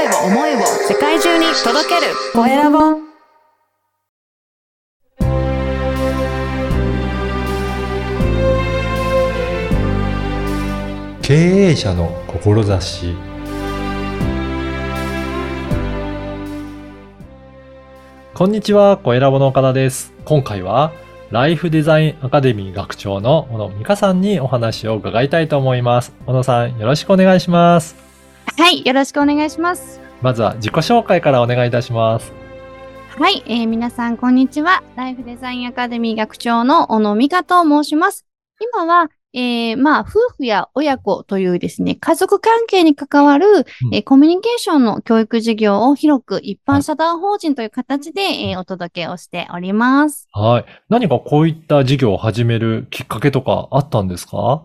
声を思いを世界中に届けるコエラボ経営者の志こんにちは、コエラボの岡田です。今回は、ライフデザインアカデミー学長の小野美香さんにお話を伺いたいと思います。小野さん、よろしくお願いします。はい、よろしくお願いします。まずは自己紹介からお願いいたします。はい、えー皆さん、こんにちは。ライフデザインアカデミー学長の小野美香と申します。今は、えーまあ、夫婦や親子というですね、家族関係に関わる、えーコミュニケーションの教育事業を広く一般社団法人という形で、えーお届けをしております。はい。何かこういった事業を始めるきっかけとかあったんですか？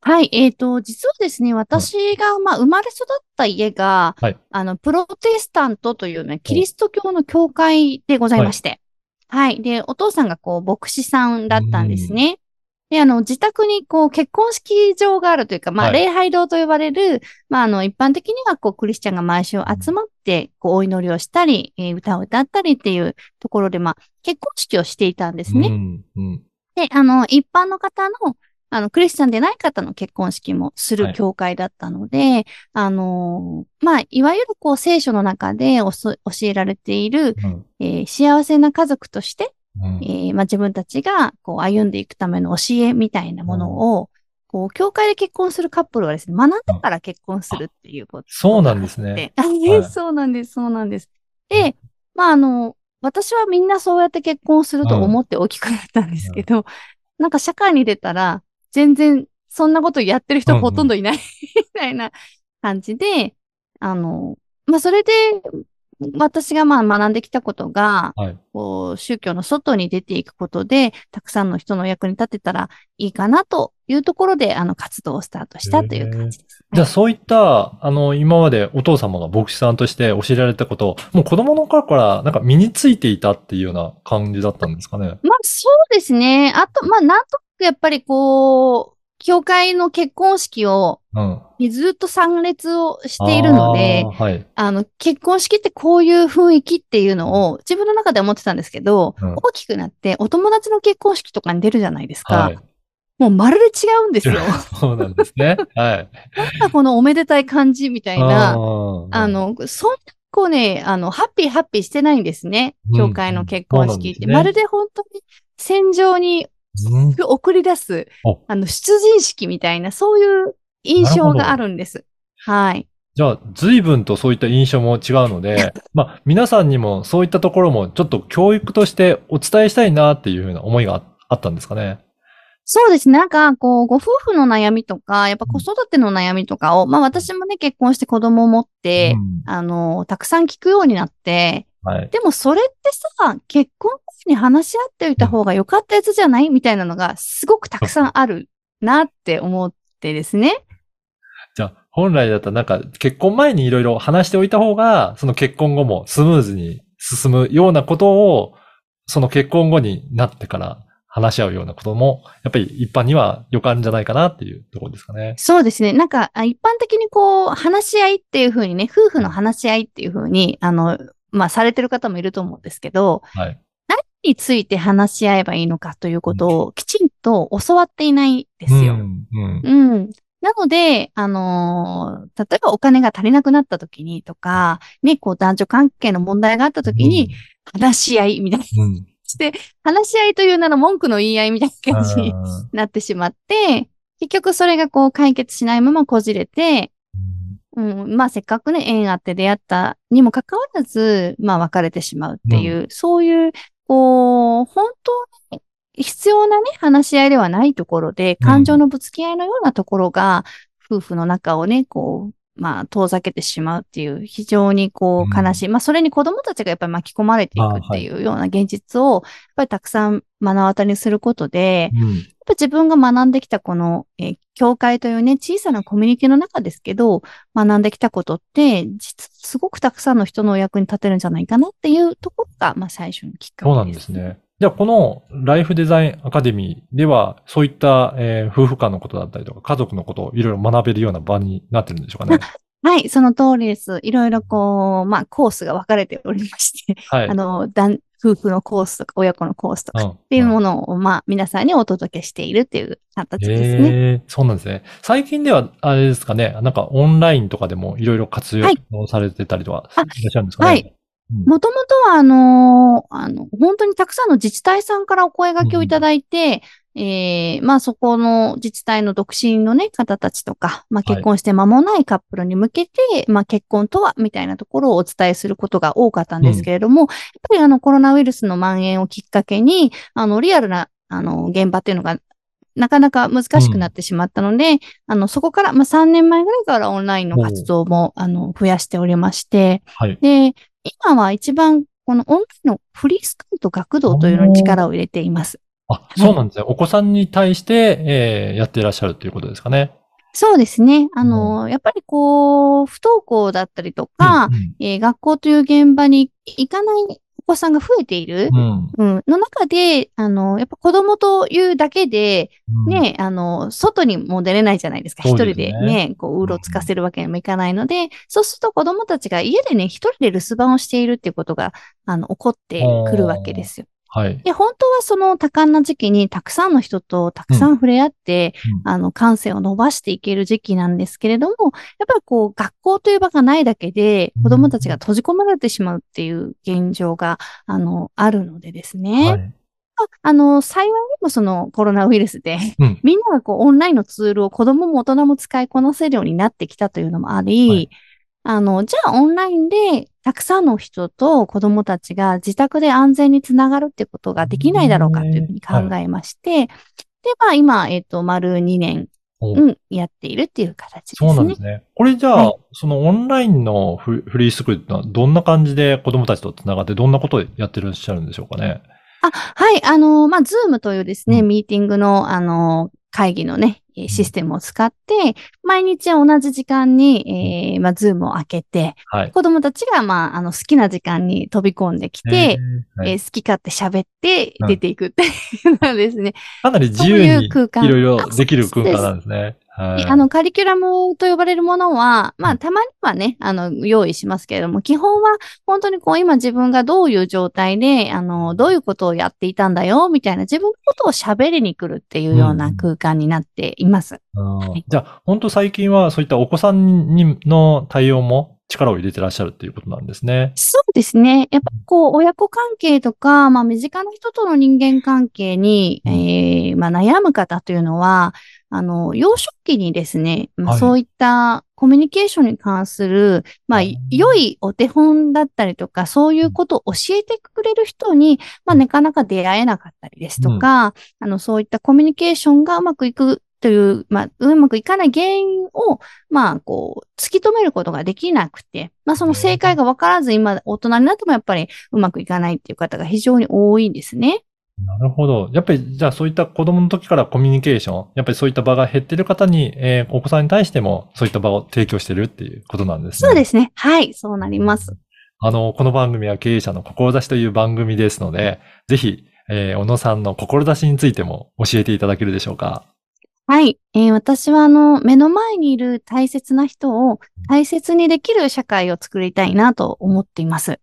はい、えっ、と、実はですね、私が、まあ、生まれ育った家が、はいあの、プロテスタントというね、キリスト教の教会でございまして、はい、で、お父さんがこう、牧師さんだったんですね。で、あの、自宅にこう、結婚式場があるというか、まあ、はい礼拝堂と呼ばれる、まあ、あの、一般的にはこう、クリスチャンが毎週集まって、こう、お祈りをしたり、えー歌を歌ったりっていうところで、まあ、結婚式をしていたんですね。うん。うん。で、あの、一般の方の、あの、クリスチャンでない方の結婚式もすはい。る教会だったので、あの、まあ、いわゆるこう、聖書の中で教えられている、うん。えー幸せな家族として、うん。えーまあ、自分たちが、こう、歩んでいくための教えみたいなものを、こう、教会で結婚するカップルはですね、学んでから結婚するっていうことそうなんですね。そうなんです、そうなんです。で、まあ、あの、私はみんなそうやって結婚すると思って大きくなったんですけど、なんか社会に出たら、全然そんなことやってる人ほとんどいない、みたいな感じで、あの、まあ、それで、私がまあ学んできたことが、はい。こう、宗教の外に出ていくことで、たくさんの人の役に立てたらいいかなというところで、あの、活動をスタートしたという感じです。じゃあそういった、あの、今までお父様が牧師さんとして教えられたことを、もう子供の頃からなんか身についていたっていうような感じだったんですかね？まあそうですね。あと、まあなんとやっぱりこう、教会の結婚式をうん。ずっと参列をしているのであ、ーはい。あの、結婚式ってこういう雰囲気っていうのを自分の中で思ってたんですけど、うん大きくなってお友達の結婚式とかに出るじゃないですか。はい。もうまるで違うんですよ。そうなんですね。はい。なんかこのおめでたい感じみたいな、あの、そんなこうね、あの、ハッピーハッピーしてないんですね。うん教会の結婚式って。そうなんねまるで本当に戦場にうん送り出すお、あの、出陣式みたいな、そういう印象があるんです。はい。じゃあ、随分とそういった印象も違うので、まあ、皆さんにもそういったところもちょっと教育としてお伝えしたいなっていうふうな思いがああったんですかね？そうですね。なんか、こう、ご夫婦の悩みとか、やっぱ子育ての悩みとかを、まあ私もね、結婚して子供を持って、うんあの、たくさん聞くようになって、はい。でもそれってさ、結婚前に話し合っておいた方が良かったやつじゃないみたいなのがすごくたくさんあるなって思ってですね。じゃあ、本来だったらなんか結婚前にいろいろ話しておいた方が、その結婚後もスムーズに進むようなことを、その結婚後になってから話し合うようなことも、やっぱり一般には良かんじゃないかなっていうところですかね。そうですね。なんか、あ一般的にこう、話し合いっていう風にね、夫婦の話し合いっていう風に、あの、まあ、されてる方もいると思うんですけど、はい。について話し合えばいいのかということをきちんと教わっていないですよ。うん。うん。うん。なので、あのー例えばお金が足りなくなった時にとか、ね、こう男女関係の問題があった時に、話し合いみたいな。うん、うん。して、話し合いという名の文句の言い合いみたいな感じにあなってしまって、結局それがこう解決しないままこじれて、ーうん、まあせっかくね、縁あって出会ったにもかかわらず、まあ別れてしまうっていう、そういう、こう、本当に必要なね、話し合いではないところで、うん。感情のぶつけ合いのようなところが、夫婦の中をね、こう、まあ遠ざけてしまうっていう、非常にこううん悲しい。まあそれに子供たちがやっぱり巻き込まれていくっていうような現実を、やっぱりたくさん目の当たりにすることで、うん。やっぱ自分が学んできたこの、えー教会というね、小さなコミュニティの中ですけど、学んできたことって、実はすごくたくさんの人のお役に立てるんじゃないかなっていうところが、まあ最初のきっかけです。そうなんです。ね。じゃあ、このライフデザインアカデミーでは、そういった、えー夫婦間のことだったりとか、家族のことをいろいろ学べるような場になってるんでしょうかね。はい、その通りです。いろいろこう、まあ、コースが分かれておりまして、はい。あの、男夫婦のコースとか、親子のコースとかうんっていうものを、まあ、皆さんにお届けしているっていう形ですね。ええそうなんですね。最近では、あれですかね、なんかオンラインとかでもいろいろ活はい用されてたりとか、あいらっしゃるんですかね。はいうんもともとは、あのーあの、本当にたくさんの自治体さんからお声掛けをいただいて、ええまあそこの自治体の独身のね、方たちとか、まあはい。結婚して間もないカップルに向けて、まあ結婚とは、みたいなところをお伝えすることが多かったんですけれども、やっぱりあのコロナウイルスの蔓延をきっかけに、あのリアルな、あの、現場っていうのが、なかなか難しくなってしまったので、あの、そこから、まあ、3年前ぐらいからオンラインの活動も、あの、増やしておりまして、はい。で、今は一番、このオンラインのフリースクールと学童というのに力を入れています。あ、そうなんですね。お子さんに対して、えーやっていらっしゃるということですかね。そうですね。あの、やっぱりこう、不登校だったりとか、うんえー学校という現場に行かないお子さんが増えている、うん。うん、の中で、あの、やっぱ子供というだけで、うん、ね、あの、外にも出れないじゃないですか。一人そうですねこう、うろつかせるわけにもいかないので、そうすると子供たちが家でね、一人で留守番をしているっていうことが、あの、起こってくるわけですよ。はい。で、本当はその多感な時期にたくさんの人とたくさん触れ合って、うんあの、感性を伸ばしていける時期なんですけれども、やっぱりこう、学校という場がないだけで、子供たちが閉じ込められてしまうっていう現状が、あの、あるのでですね。はい。ああの、幸いにもそのコロナウイルスで、うんみんながこうオンラインのツールを子供も大人も使いこなせるようになってきたというのもあり、はいあの、じゃあオンラインでたくさんの人と子供たちが自宅で安全につながるってことができないだろうかというふうに考えまして、で、まあ今、えっ、と、丸2年、おうん、やっているっていう形ですね。そうなんですね。これじゃあ、はいそのオンラインのフフリースクールってのはどんな感じで子供たちとつながってどんなことをやってらっしゃるんでしょうかね。あ、はい、あの、まあ、ズームというですね、うんミーティングの、あの、会議のね、えーシステムを使って、毎日同じ時間に、えーまあ、ズームを開けて、はい。子供たちが、まあ、あの、好きな時間に飛び込んできて、えーはい。えー好き勝手喋ってうん出ていくっていうのはですね、かなり自由にう空間。いろいろできる空間なんですね。はい。あの、カリキュラムと呼ばれるものは、まあ、うんたまにはね、あの、用意しますけれども、基本は、本当にこう、今自分がどういう状態で、あの、どういうことをやっていたんだよ、みたいな、自分のことを喋りに来るっていうような空間になっています。うんじゃあ、本当最近はそういったお子さんにの対応も力を入れてらっしゃるっていうことなんですね。そうですね。やっぱこう、親子関係とか、まあ、身近な人との人間関係に、うん。えーまあ、悩む方というのは、あの、幼少期にですね、まあはい。そういったコミュニケーションに関する、まあ、うん良いお手本だったりとか、そういうことを教えてくれる人に、まあ、なかなか出会えなかったりですとか、あの、そういったコミュニケーションがうまくいくという、まあ、うまくいかない原因を、まあ、こう、突き止めることができなくて、まあ、その正解が分からず、今、大人になってもやっぱりうまくいかないっていう方が非常に多いんですね。なるほど。やっぱり、じゃあそういった子供の時からコミュニケーション、やっぱりそういった場が減ってる方に、えーお子さんに対してもそういった場を提供してるっていうことなんですね。そうですね。はい、そうなります。あの、この番組は経営者の志という番組ですので、ぜひ、えー小野さんの志についても教えていただけるでしょうか。はい。えー私は、あの、目の前にいる大切な人を大切にできる社会を作りたいなと思っています。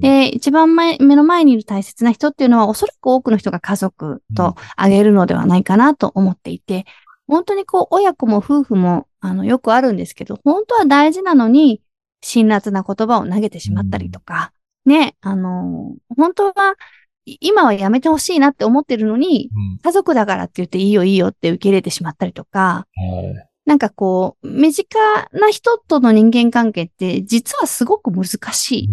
で、一番前、目の前にいる大切な人っていうのは、おそらく多くの人が家族と挙げるのではないかなと思っていて、本当にこう、親子も夫婦も、あの、よくあるんですけど、本当は大事なのに、辛辣な言葉を投げてしまったりとか、ね、あの、本当は、い今はやめてほしいなって思ってるのに、うん家族だからって言っていいよいいよって受け入れてしまったりとか、はいなんかこう、身近な人との人間関係って実はすごく難しい、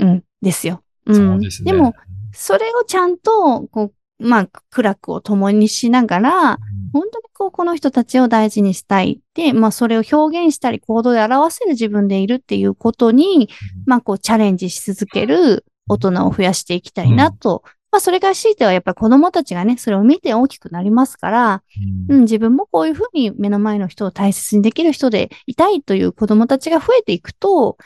うん、ですよ。うん。ですね。でも、それをちゃんと、こう、まあ、苦楽を共にしながら、本当にこう、この人たちを大事にしたいって、まあ、それを表現したり行動で表せる自分でいるっていうことに、まあ、こう、チャレンジし続ける大人を増やしていきたいなと。まあ、それが強いてはやっぱり子供たちがね、それを見て大きくなりますから、うん。うん、自分もこういうふうに目の前の人を大切にできる人でいたいという子供たちが増えていくと、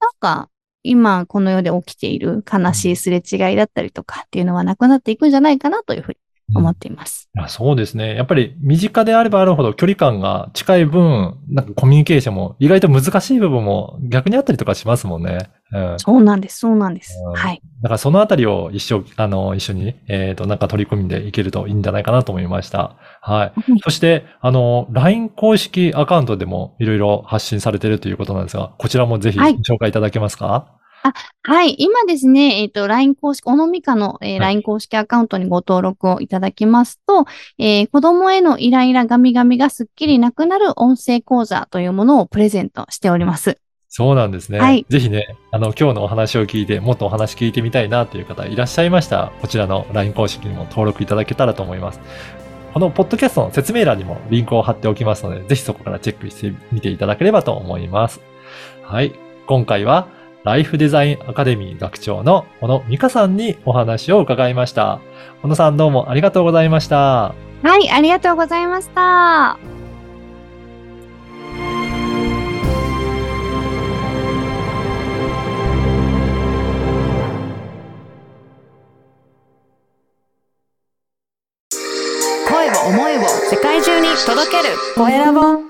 なんか、今この世で起きている悲しいすれ違いだったりとかっていうのはなくなっていくんじゃないかなというふうに思っています。いやそうですね。やっぱり身近であればあるほど距離感が近い分、なんかコミュニケーションも意外と難しい部分も逆にあったりとかしますもんね。うん。そうなんです、そうなんですうん。はい。だからそのあたりを一緒、あの、一緒に、えっ、と、なんか取り組んでいけるといいんじゃないかなと思いました。はい。そして、あの、LINE 公式アカウントでもいろいろ発信されているということなんですが、こちらもぜひはい紹介いただけますか、はい。今ですね、えっ、と、LINE 公式、おのみかの、えーはい LINE 公式アカウントにご登録をいただきますと、えー子供へのイライラガミガミがすっきりなくなる音声講座というものをプレゼントしております。そうなんですね。はいぜひね、あの、今日のお話を聞いて、もっとお話聞いてみたいなという方いらっしゃいましたら、こちらの LINE 公式にも登録いただけたらと思います。このポッドキャストの説明欄にもリンクを貼っておきますので、ぜひそこからチェックしてみていただければと思います。はい。今回は、ライフデザインアカデミー学長の小野美香さんにお話を伺いました。小野さんどうもありがとうございました。はい、ありがとうございました。声を思いを世界中に届けるコエラボ